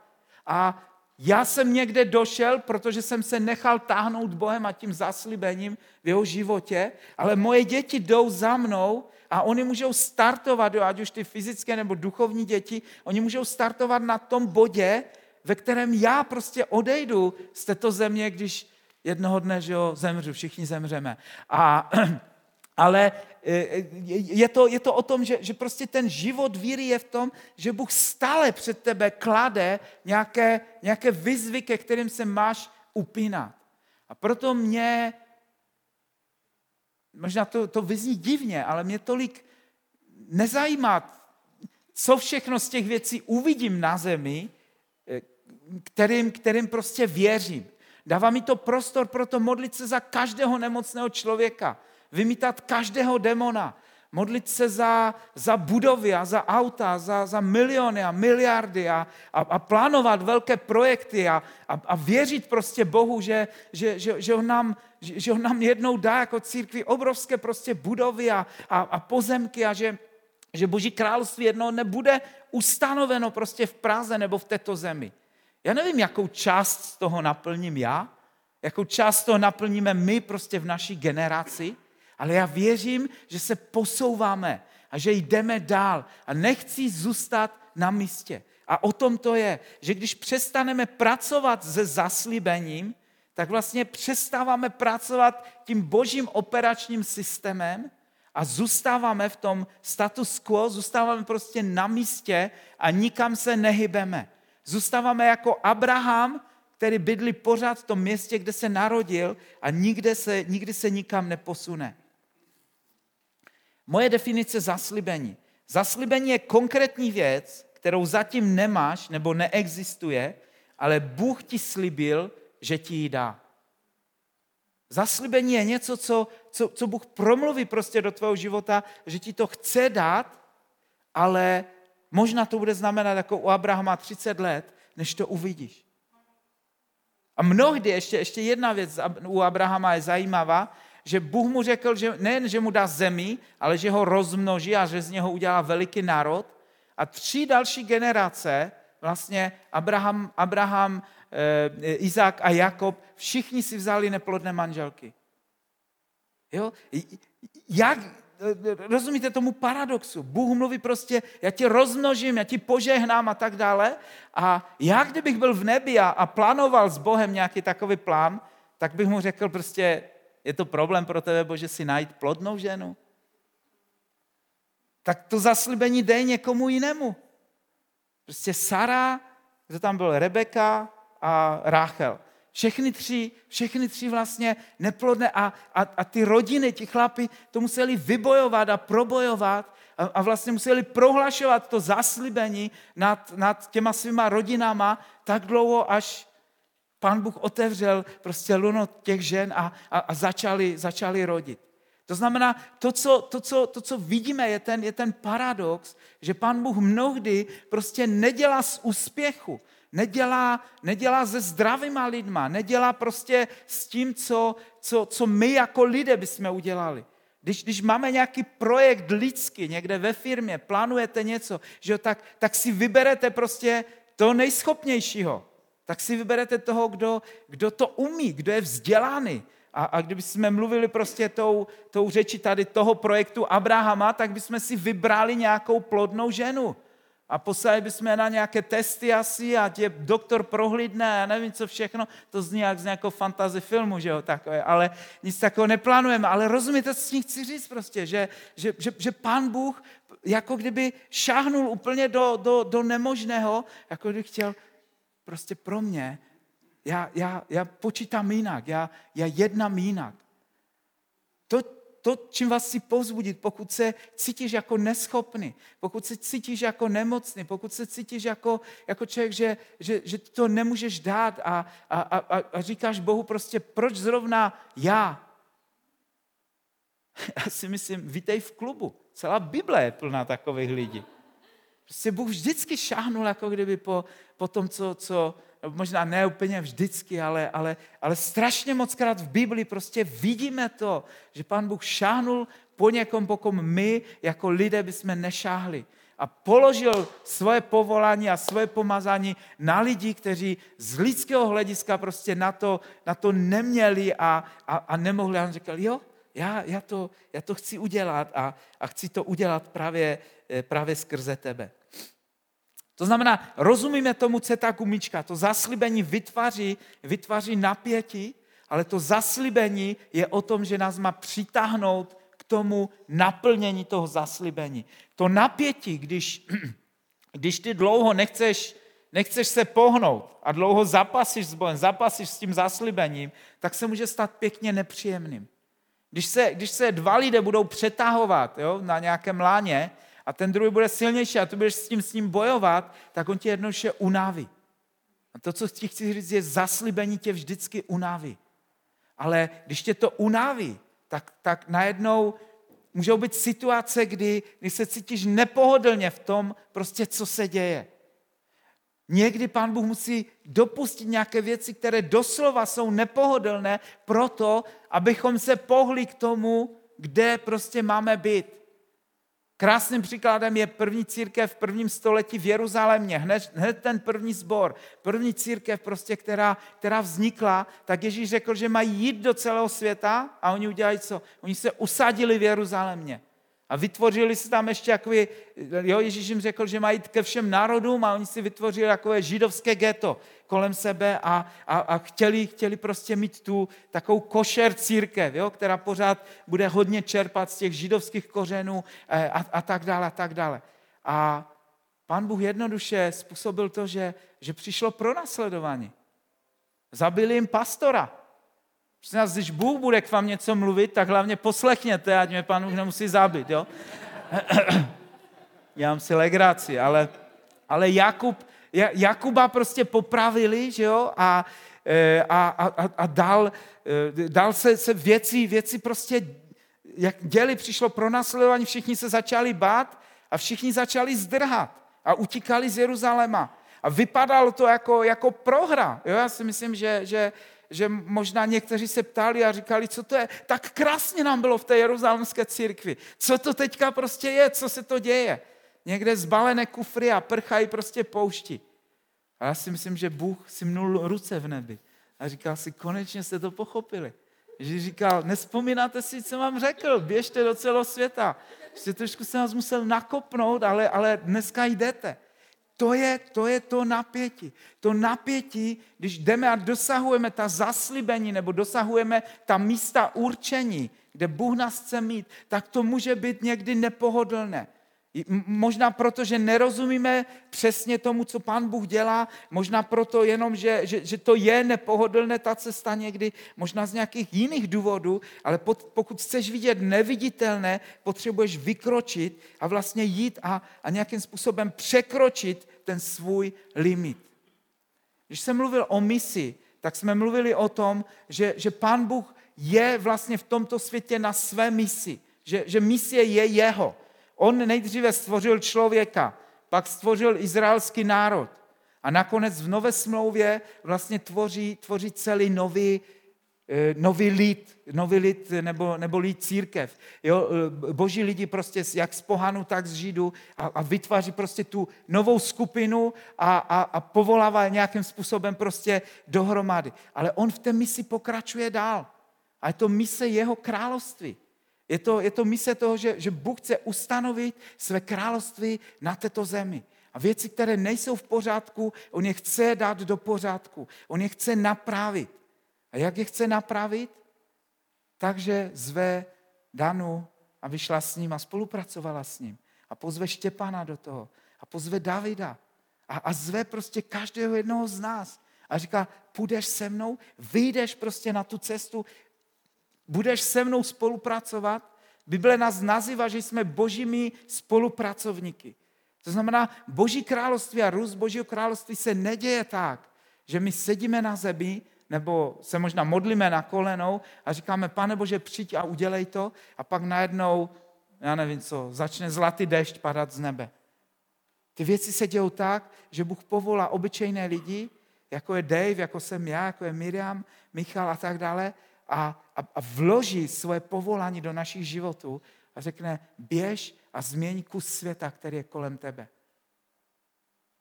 A já jsem někde došel, protože jsem se nechal táhnout Bohem a tím zaslibením v jeho životě, ale moje děti jdou za mnou a oni můžou startovat, jo, ať už ty fyzické nebo duchovní děti, oni můžou startovat na tom bodě, ve kterém já prostě odejdu z této země, když jednoho dne že jo, zemřu, všichni zemřeme. A, ale e, je to, je to o tom, že, že prostě ten život víry je v tom, že Bůh stále před tebe klade nějaké, nějaké výzvy, ke kterým se máš upínat. A proto mě možná to, to vyzní divně, ale mě tolik nezajímá, co všechno z těch věcí uvidím na zemi, eh, kterým, kterým prostě věřím. Dává mi to prostor pro to modlit se za každého nemocného člověka, vymítat každého demona, modlit se za, za budovy a za auta, za, za miliony a miliardy a, a, a plánovat velké projekty a, a, a věřit prostě Bohu, že, že, že, že, on nám, že, že on nám jednou dá jako církvi obrovské prostě budovy a, a, a pozemky a že, že Boží království jednou nebude ustanoveno prostě v Praze nebo v této zemi. Já nevím, jakou část z toho naplním já, jakou část z toho naplníme my prostě v naší generaci, ale já věřím, že se posouváme a že jdeme dál a nechci zůstat na místě. A o tom to je, že když přestaneme pracovat se zaslíbením, tak vlastně přestáváme pracovat tím božím operačním systémem a zůstáváme v tom status quo, zůstáváme prostě na místě a nikam se nehybeme. Zůstáváme jako Abraham, který bydlí pořád v tom městě, kde se narodil a nikde se, nikdy se nikam neposune. Moje definice zaslíbení. Zaslíbení je konkrétní věc, kterou zatím nemáš nebo neexistuje, ale Bůh ti slíbil, že ti ji dá. Zaslíbení je něco, co, co, co Bůh promluví prostě do tvého života, že ti to chce dát, ale možná to bude znamenat jako u Abrahama 30 let, než to uvidíš. A mnohdy, ještě, ještě jedna věc u Abrahama je zajímavá, že Bůh mu řekl, že nejen, že mu dá zemi, ale že ho rozmnoží a že z něho udělá veliký národ. A tři další generace, vlastně Abraham, Abraham e, Izák a Jakob, všichni si vzali neplodné manželky. Jo? Jak, rozumíte tomu paradoxu? Bůh mluví prostě, já tě rozmnožím, já ti požehnám a tak dále. A já, kdybych byl v nebi a, a plánoval s Bohem nějaký takový plán, tak bych mu řekl prostě, je to problém pro tebe, Bože, si najít plodnou ženu? Tak to zaslíbení dej někomu jinému. Prostě Sara, kdo tam byl, Rebeka a Ráchel. Všechny tři, všechny tři vlastně neplodné a, a, a ty rodiny, ti chlapi, to museli vybojovat a probojovat a, a vlastně museli prohlašovat to zaslíbení nad, nad těma svýma rodinama tak dlouho, až, pán Bůh otevřel prostě luno těch žen a, a, a začali, začali rodit. To znamená, to co, to, co, to, co vidíme, je ten, je ten paradox, že pán Bůh mnohdy prostě nedělá z úspěchu, nedělá, nedělá se zdravýma lidma, nedělá prostě s tím, co, co, co my jako lidé bychom udělali. Když, když máme nějaký projekt lidský někde ve firmě, plánujete něco, že tak, tak si vyberete prostě to nejschopnějšího tak si vyberete toho, kdo, kdo to umí, kdo je vzdělaný. A, a kdybychom mluvili prostě tou, tou řeči tady toho projektu Abrahama, tak bychom si vybrali nějakou plodnou ženu. A poslali bychom na nějaké testy asi a tě doktor prohlídne a nevím co všechno. To zní jak z nějakého fantasy filmu, že jo, takové, ale nic takového neplánujeme. Ale rozumíte, co s ní chci říct prostě, že, že, že, že pán Bůh jako kdyby šáhnul úplně do, do, do nemožného, jako kdyby chtěl, prostě pro mě, já, já, já počítám jinak, já, já jednám jinak. To, to, čím vás chci povzbudit, pokud se cítíš jako neschopný, pokud se cítíš jako nemocný, pokud se cítíš jako, jako člověk, že, že, že to nemůžeš dát a, a, a, a říkáš Bohu prostě, proč zrovna já? Já si myslím, vítej v klubu. Celá Bible je plná takových lidí. Prostě Bůh vždycky šáhnul jako kdyby po, po tom, co, co možná ne úplně vždycky, ale, ale, ale strašně moc krát v Bibli prostě vidíme to, že Pán Bůh šáhnul po někom, pokom my jako lidé bychom nešáhli. A položil svoje povolání a svoje pomazání na lidi, kteří z lidského hlediska prostě na to, na to neměli a, a, a nemohli. A on říkal, jo, já, já, to, já to chci udělat a, a chci to udělat právě, eh, právě skrze tebe. To znamená, rozumíme tomu, co je ta gumička. To zaslíbení vytváří, vytváří napětí, ale to zaslíbení je o tom, že nás má přitáhnout k tomu naplnění toho zaslíbení. To napětí, když, když ty dlouho nechceš, nechceš se pohnout a dlouho zapasíš s Bohem, zapasíš s tím zaslíbením, tak se může stát pěkně nepříjemným. Když se, když se dva lidé budou přetahovat jo, na nějakém láně a ten druhý bude silnější a ty budeš s tím s ním bojovat, tak on tě jednoduše unaví. A to, co ti chci říct, je zaslíbení tě vždycky unaví. Ale když tě to unaví, tak, tak najednou můžou být situace, kdy, kdy se cítíš nepohodlně v tom, prostě co se děje. Někdy pán Bůh musí dopustit nějaké věci, které doslova jsou nepohodlné, proto, abychom se pohli k tomu, kde prostě máme být. Krásným příkladem je první církev v prvním století v Jeruzalémě. Hned, hned ten první sbor, první církev, prostě, která, která vznikla, tak Ježíš řekl, že mají jít do celého světa a oni udělají co? Oni se usadili v Jeruzalémě. A vytvořili si tam ještě takový, jo, Ježíš jim řekl, že mají ke všem národům a oni si vytvořili takové židovské ghetto kolem sebe a, a, a chtěli, chtěli prostě mít tu takovou košer církev, jo, která pořád bude hodně čerpat z těch židovských kořenů eh, a, a tak dále, a tak dále. A pan Bůh jednoduše způsobil to, že, že přišlo pro nasledování. Zabili jim pastora. Nás, když Bůh bude k vám něco mluvit, tak hlavně poslechněte, ať mě pan Bůh nemusí zabít, jo? Já si legraci, ale, ale Jakub, Jakuba prostě popravili, že jo, a, e, a, a, a dal, e, dal se, se věci, věci prostě, jak děli, přišlo pro následování, všichni se začali bát a všichni začali zdrhat a utíkali z Jeruzaléma. A vypadalo to jako, jako prohra. Jo? Já si myslím, že, že, že možná někteří se ptali a říkali, co to je. Tak krásně nám bylo v té jeruzalémské církvi. Co to teďka prostě je, co se to děje někde zbalené kufry a prchají prostě poušti. A já si myslím, že Bůh si mnul ruce v nebi a říkal si, konečně jste to pochopili. Že říkal, nespomínáte si, co vám řekl, běžte do celého světa. Ještě trošku se nás musel nakopnout, ale, ale dneska jdete. To je, to je to napětí. To napětí, když jdeme a dosahujeme ta zaslíbení nebo dosahujeme ta místa určení, kde Bůh nás chce mít, tak to může být někdy nepohodlné. Možná proto, že nerozumíme přesně tomu, co Pán Bůh dělá, možná proto jenom, že, že, že to je nepohodlné ta cesta někdy, možná z nějakých jiných důvodů, ale pod, pokud chceš vidět neviditelné, potřebuješ vykročit a vlastně jít a, a nějakým způsobem překročit ten svůj limit. Když jsem mluvil o misi, tak jsme mluvili o tom, že, že Pán Bůh je vlastně v tomto světě na své misi, že, že misie je jeho. On nejdříve stvořil člověka, pak stvořil izraelský národ. A nakonec v Nové smlouvě vlastně tvoří, tvoří celý nový, eh, nový lid, nový lid nebo, nebo lid církev. Jo, eh, boží lidi prostě jak z pohanu, tak z židů a, a vytváří prostě tu novou skupinu a, a, a povolává nějakým způsobem prostě dohromady. Ale on v té misi pokračuje dál. A je to mise jeho království. Je to, je to mise toho, že, že Bůh chce ustanovit své království na této zemi. A věci, které nejsou v pořádku, on je chce dát do pořádku. On je chce napravit. A jak je chce napravit? Takže zve Danu, a vyšla s ním a spolupracovala s ním. A pozve Štěpana do toho. A pozve Davida. A, a zve prostě každého jednoho z nás. A říká, půjdeš se mnou, vyjdeš prostě na tu cestu, budeš se mnou spolupracovat Bible nás nazývá, že jsme božími spolupracovníky. To znamená, boží království a růst božího království se neděje tak, že my sedíme na zemi, nebo se možná modlíme na kolenou a říkáme, pane Bože, přijď a udělej to a pak najednou, já nevím co, začne zlatý dešť padat z nebe. Ty věci se dějou tak, že Bůh povolá obyčejné lidi, jako je Dave, jako jsem já, jako je Miriam, Michal a tak dále, a, a, a vloží svoje povolání do našich životů a řekne, běž a změň kus světa, který je kolem tebe.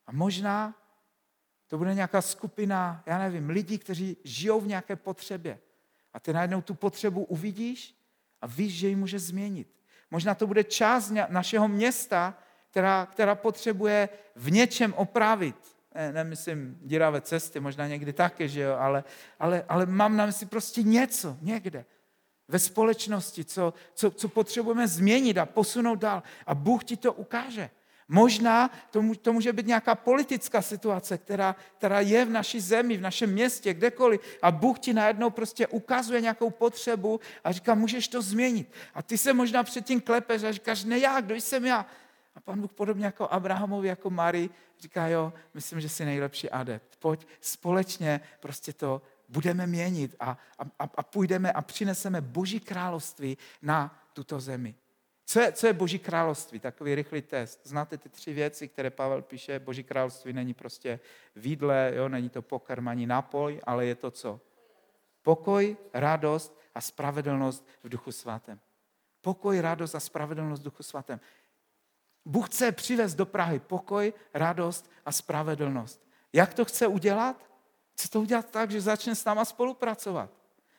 A možná to bude nějaká skupina, já nevím, lidí, kteří žijou v nějaké potřebě. A ty najednou tu potřebu uvidíš a víš, že ji může změnit. Možná to bude část našeho města, která, která potřebuje v něčem opravit. Ne, nemyslím díravé cesty, možná někdy také, že jo, ale, ale, ale mám na mysli prostě něco někde ve společnosti, co, co, co potřebujeme změnit a posunout dál. A Bůh ti to ukáže. Možná to, to může být nějaká politická situace, která, která je v naší zemi, v našem městě, kdekoliv. A Bůh ti najednou prostě ukazuje nějakou potřebu a říká, můžeš to změnit. A ty se možná předtím klepeš a říkáš, ne já, kdo jsem já? A pan Bůh podobně jako Abrahamovi, jako Mari, říká, jo, myslím, že jsi nejlepší adept. Pojď společně prostě to budeme měnit a, a, a půjdeme a přineseme Boží království na tuto zemi. Co je, co je Boží království? Takový rychlý test. Znáte ty tři věci, které Pavel píše? Boží království není prostě výdle, jo, není to pokrm ani nápoj, ale je to co? Pokoj, radost a spravedlnost v duchu svatém. Pokoj, radost a spravedlnost v duchu svatém. Bůh chce přivést do Prahy pokoj, radost a spravedlnost. Jak to chce udělat? Chce to udělat tak, že začne s náma spolupracovat.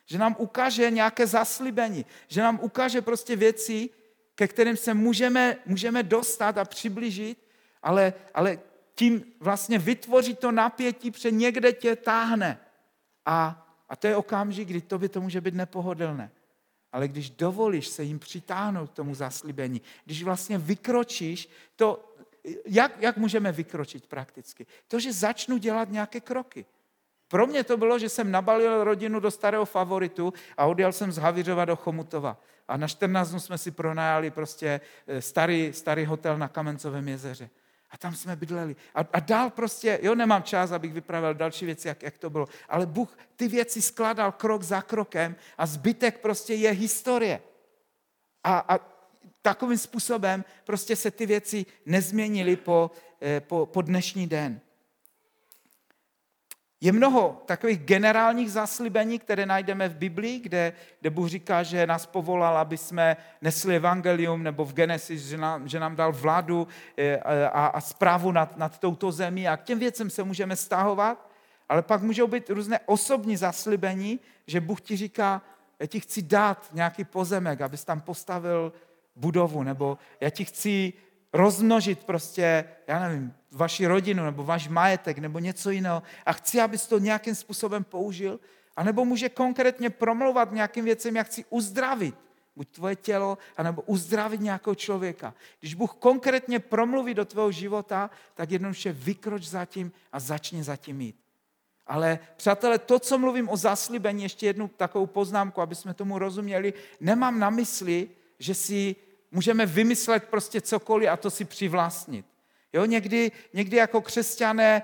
Že nám ukáže nějaké zaslíbení. Že nám ukáže prostě věci, ke kterým se můžeme, můžeme dostat a přiblížit, ale, ale tím vlastně vytvoří to napětí, protože někde tě táhne. A, a to je okamžik, kdy to by to může být nepohodlné. Ale když dovolíš se jim přitáhnout k tomu zaslíbení, když vlastně vykročíš, to, jak, jak můžeme vykročit prakticky? To, že začnu dělat nějaké kroky. Pro mě to bylo, že jsem nabalil rodinu do starého favoritu a odjel jsem z Havířova do Chomutova. A na 14 dnů jsme si pronajali prostě eh, starý, starý hotel na Kamencovém jezeře. A tam jsme bydleli. A, a dál prostě, jo, nemám čas, abych vypravil další věci, jak, jak to bylo. Ale Bůh ty věci skladal krok za krokem a zbytek prostě je historie. A, a takovým způsobem prostě se ty věci nezměnily po, eh, po, po dnešní den. Je mnoho takových generálních zaslíbení, které najdeme v Biblii, kde, kde Bůh říká, že nás povolal, aby jsme nesli evangelium, nebo v Genesis, že nám, že nám dal vládu eh, a, a zprávu nad, nad touto zemí a k těm věcem se můžeme stahovat, ale pak můžou být různé osobní zaslíbení, že Bůh ti říká, já ti chci dát nějaký pozemek, abys tam postavil budovu, nebo já ti chci rozmnožit prostě, já nevím, vaši rodinu nebo váš majetek nebo něco jiného a chci, abys to nějakým způsobem použil, anebo může konkrétně promluvat nějakým věcem, jak chci uzdravit buď tvoje tělo, anebo uzdravit nějakého člověka. Když Bůh konkrétně promluví do tvého života, tak jednoduše vykroč zatím a začni zatím jít. Ale přátelé, to, co mluvím o zaslíbení, ještě jednu takovou poznámku, aby jsme tomu rozuměli, nemám na mysli, že si můžeme vymyslet prostě cokoliv a to si přivlastnit. Jo, někdy, někdy jako křesťané e,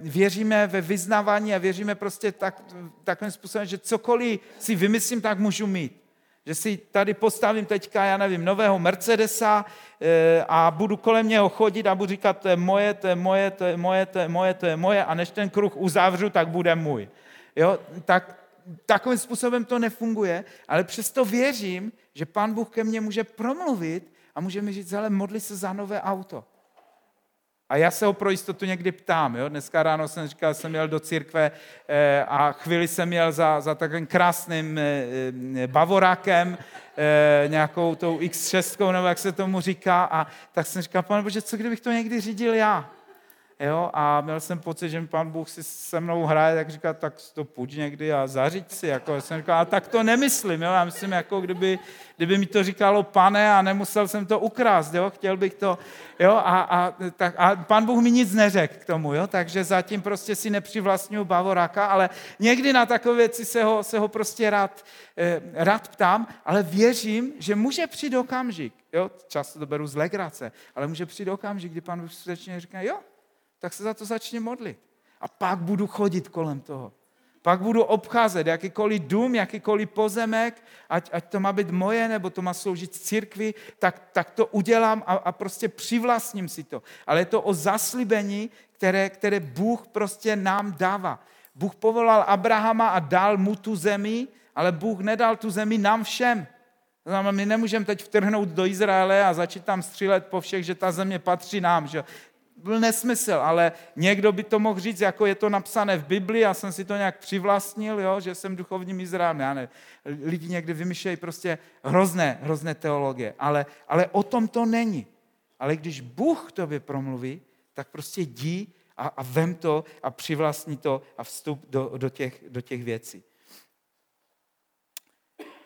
věříme ve vyznávání a věříme prostě tak, takovým způsobem, že cokoliv si vymyslím, tak můžu mít. Že si tady postavím teďka, já nevím, nového Mercedesa e, a budu kolem něho chodit a budu říkat, to je moje, to je moje, to je moje, to je moje, to je moje a než ten kruh uzavřu, tak bude můj. Jo, tak takovým způsobem to nefunguje, ale přesto věřím, že Pán Bůh ke mně může promluvit a může mi říct, ale modli se za nové auto. A já se ho pro jistotu někdy ptám. Jo? Dneska ráno jsem říkal, jsem jel do církve eh, a chvíli jsem jel za, za takovým krásným eh, eh bavorákem, nějakou tou X6, nebo jak se tomu říká, a tak jsem říkal, pane Bože, co kdybych to někdy řídil já? Jo, a měl jsem pocit, že pan Bůh si se mnou hraje, tak říká, tak to půjď někdy a zařiď si, jako jsem říkal, a tak to nemyslím, jo, já myslím, jako kdyby, kdyby mi to říkalo pane a nemusel jsem to ukrást, jo, chtěl bych to, jo, a, a, tak, a pan Bůh mi nic neřekl k tomu, jo, takže zatím prostě si nepřivlastňuji bavoráka, ale někdy na takové věci se ho, se ho prostě rád, eh, rád ptám, ale věřím, že může přijít okamžik, jo, často to beru z legrace, ale může přijít okamžik, kdy pan Bůh skutečně říká, jo, tak se za to začne modlit. A pak budu chodit kolem toho. Pak budu obcházet jakýkoliv dům, jakýkoliv pozemek, ať, ať to má být moje, nebo to má sloužit církvi, tak, tak to udělám a, a prostě přivlastním si to. Ale je to o zaslíbení, které, které Bůh prostě nám dává. Bůh povolal Abrahama a dal mu tu zemi, ale Bůh nedal tu zemi nám všem. My nemůžeme teď vtrhnout do Izraele a začít tam střílet po všech, že ta země patří nám. Že? Byl nesmysl, ale někdo by to mohl říct, jako je to napsané v Biblii, já jsem si to nějak přivlastnil, jo, že jsem duchovním Izraelem. Já ne, lidi někdy vymýšlejí prostě hrozné, hrozné teologie, ale, ale o tom to není. Ale když Bůh k tobě promluví, tak prostě jdi a, a vem to a přivlastní to a vstup do, do, těch, do těch věcí.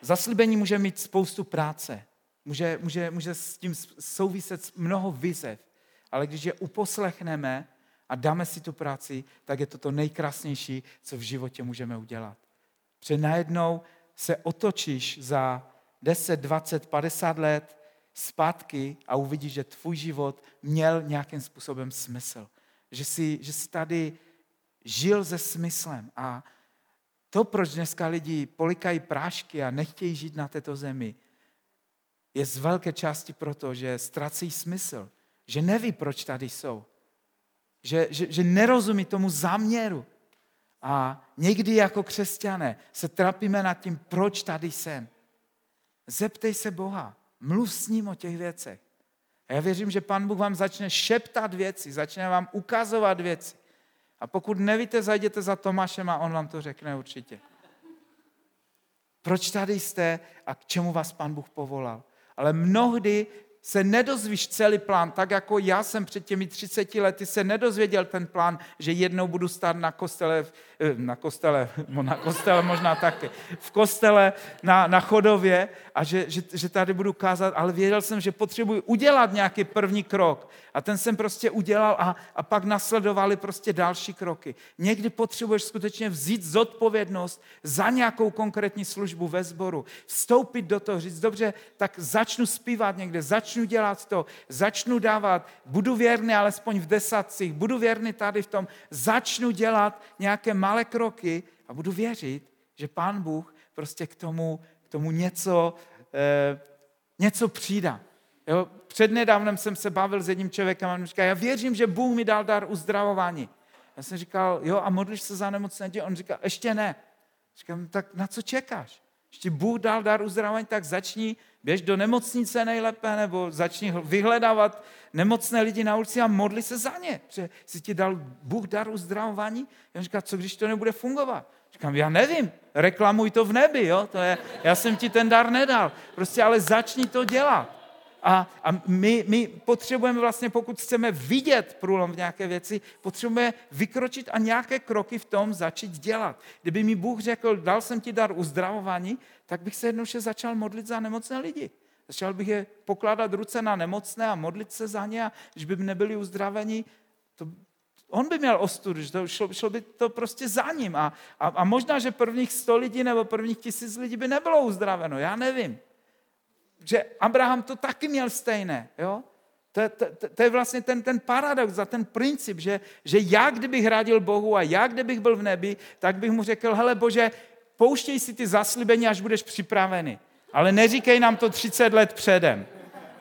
Zaslíbení může mít spoustu práce. Může, může, může s tím souviset mnoho vizev ale když je uposlechneme a dáme si tu práci, tak je to to nejkrásnější, co v životě můžeme udělat. Protože najednou se otočíš za 10, 20, 50 let zpátky a uvidíš, že tvůj život měl nějakým způsobem smysl. Že jsi, že jsi tady žil se smyslem. A to, proč dneska lidi polikají prášky a nechtějí žít na této zemi, je z velké části proto, že ztrací smysl že neví, proč tady jsou. Že, že, že nerozumí tomu záměru. A někdy jako křesťané se trapíme nad tím, proč tady jsem. Zeptej se Boha, mluv s ním o těch věcech. A já věřím, že Pan Bůh vám začne šeptat věci, začne vám ukazovat věci. A pokud nevíte, zajděte za Tomášem a on vám to řekne určitě. Proč tady jste a k čemu vás Pan Bůh povolal? Ale mnohdy se nedozvíš celý plán, tak jako já jsem před těmi 30 lety se nedozvěděl ten plán, že jednou budu stát na kostele, eh, na kostele, na kostele možná taky, v kostele na, na chodově a že, že, že tady budu kázat, ale věděl jsem, že potřebuji udělat nějaký první krok. A ten jsem prostě udělal a, a pak nasledovali prostě další kroky. Někdy potřebuješ skutečně vzít zodpovědnost za nějakou konkrétní službu ve sboru, vstoupit do toho, říct, dobře, tak začnu zpívat někde, začnu dělat to, začnu dávat, budu věrný alespoň v desatcích, budu věrný tady v tom, začnu dělat nějaké malé kroky a budu věřit, že Pán Bůh prostě k tomu tomu něco, eh, něco přidá. Jo? Přednedávnem jsem se bavil s jedním člověkem a on říká, já věřím, že Bůh mi dal dar uzdravování. Já jsem říkal, jo, a modlíš se za nemocné? On říká, ještě ne. Říkám, tak na co čekáš? Ještě Bůh dal dar uzdravování, tak začni, běž do nemocnice nejlépe, nebo začni vyhledávat nemocné lidi na ulici a modli se za ně. Protože si ti dal Bůh dar uzdravování. Já říká, co když to nebude fungovat? Říkám, já nevím, reklamuj to v nebi, jo? To je, já jsem ti ten dar nedal. Prostě ale začni to dělat. A, a my, my potřebujeme vlastně, pokud chceme vidět průlom v nějaké věci, potřebujeme vykročit a nějaké kroky v tom začít dělat. Kdyby mi Bůh řekl, dal jsem ti dar uzdravování, tak bych se jednoduše začal modlit za nemocné lidi. Začal bych je pokládat ruce na nemocné a modlit se za ně a když by nebyli uzdraveni, to, on by měl ostudu, že to šlo, šlo by to prostě za ním. A, a, a možná, že prvních sto lidí nebo prvních tisíc lidí by nebylo uzdraveno, já nevím. Že Abraham to taky měl stejné, jo? To, to, to, to je vlastně ten, ten paradox za ten princip, že, že já, kdybych radil Bohu a já, kdybych byl v nebi, tak bych mu řekl, hele Bože, pouštěj si ty zaslíbení, až budeš připravený. Ale neříkej nám to 30 let předem.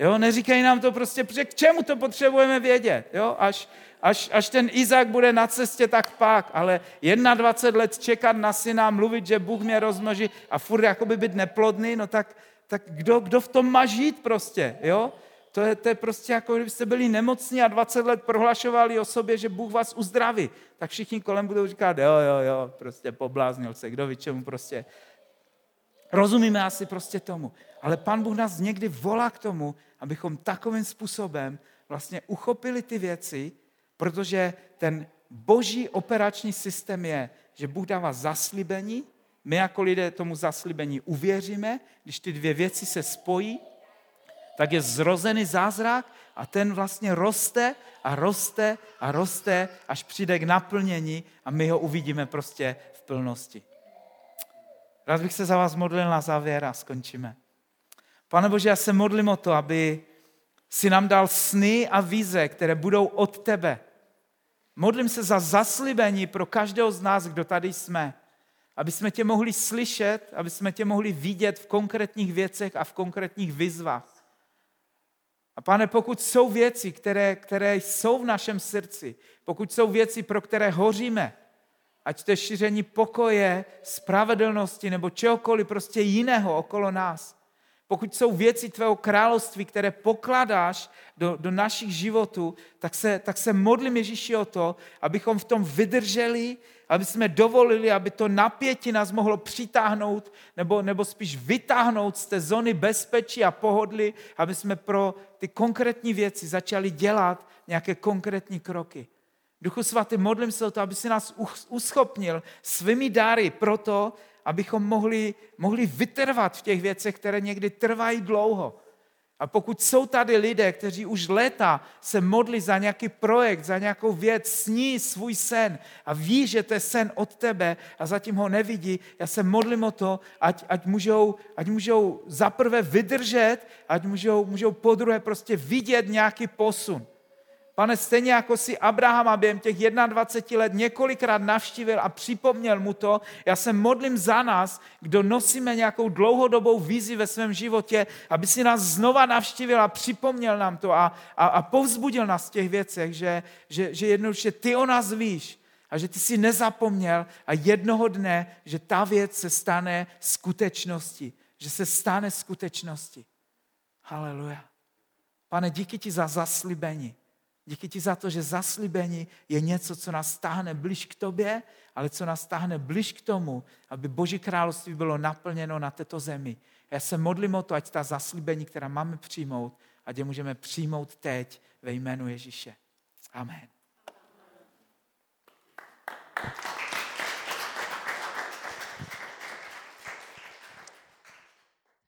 Jo, neříkej nám to prostě, k čemu to potřebujeme vědět, jo, až, až, až ten Izák bude na cestě, tak pak, ale 21 let čekat na syna, mluvit, že Bůh mě rozmnoží a furt jakoby být neplodný, no tak, tak kdo, kdo v tom má žít prostě, jo? To je, to je prostě jako kdybyste byli nemocní a 20 let prohlašovali o sobě, že Bůh vás uzdraví. Tak všichni kolem budou říkat, jo, jo, jo, prostě pobláznil se, kdo ví čemu prostě. Rozumíme asi prostě tomu. Ale Pan Bůh nás někdy volá k tomu, abychom takovým způsobem vlastně uchopili ty věci Protože ten boží operační systém je, že Bůh dává zaslíbení, my jako lidé tomu zaslíbení uvěříme, když ty dvě věci se spojí, tak je zrozený zázrak a ten vlastně roste a roste a roste, až přijde k naplnění a my ho uvidíme prostě v plnosti. Rád bych se za vás modlil na závěr a skončíme. Pane Bože, já se modlím o to, aby si nám dal sny a vize, které budou od tebe. Modlím se za zaslíbení pro každého z nás, kdo tady jsme. Aby jsme tě mohli slyšet, aby jsme tě mohli vidět v konkrétních věcech a v konkrétních výzvách. A pane, pokud jsou věci, které, které jsou v našem srdci, pokud jsou věci, pro které hoříme, ať to je šíření pokoje, spravedlnosti nebo čehokoliv prostě jiného okolo nás, pokud jsou věci tvého království, které pokládáš do, do našich životů, tak se, tak se modlím Ježíši o to, abychom v tom vydrželi, aby jsme dovolili, aby to napětí nás mohlo přitáhnout nebo, nebo spíš vytáhnout z té zóny bezpečí a pohodly, aby jsme pro ty konkrétní věci začali dělat nějaké konkrétní kroky. Duchu svatý, modlím se o to, aby si nás uschopnil svými dary proto, abychom mohli, mohli vytrvat v těch věcech, které někdy trvají dlouho. A pokud jsou tady lidé, kteří už léta se modlí za nějaký projekt, za nějakou věc, sní svůj sen a ví, že to je sen od tebe a zatím ho nevidí, já se modlím o to, ať, ať, můžou, ať můžou zaprvé vydržet, ať můžou, můžou podruhé prostě vidět nějaký posun. Pane, stejně jako si Abrahama během těch 21 let několikrát navštívil a připomněl mu to, já se modlím za nás, kdo nosíme nějakou dlouhodobou vizi ve svém životě, aby si nás znova navštívil a připomněl nám to a, a, a povzbudil nás v těch věcech, že, že, že jednoduše ty o nás víš a že ty si nezapomněl a jednoho dne, že ta věc se stane skutečností, že se stane skutečností. Haleluja. Pane, díky ti za zaslíbení Díky ti za to, že zaslíbení je něco, co nás stáhne blíž k tobě, ale co nás stáhne blíž k tomu, aby Boží království bylo naplněno na této zemi. Já se modlím o to, ať ta zaslíbení, která máme přijmout, ať je můžeme přijmout teď ve jménu Ježíše. Amen. Amen.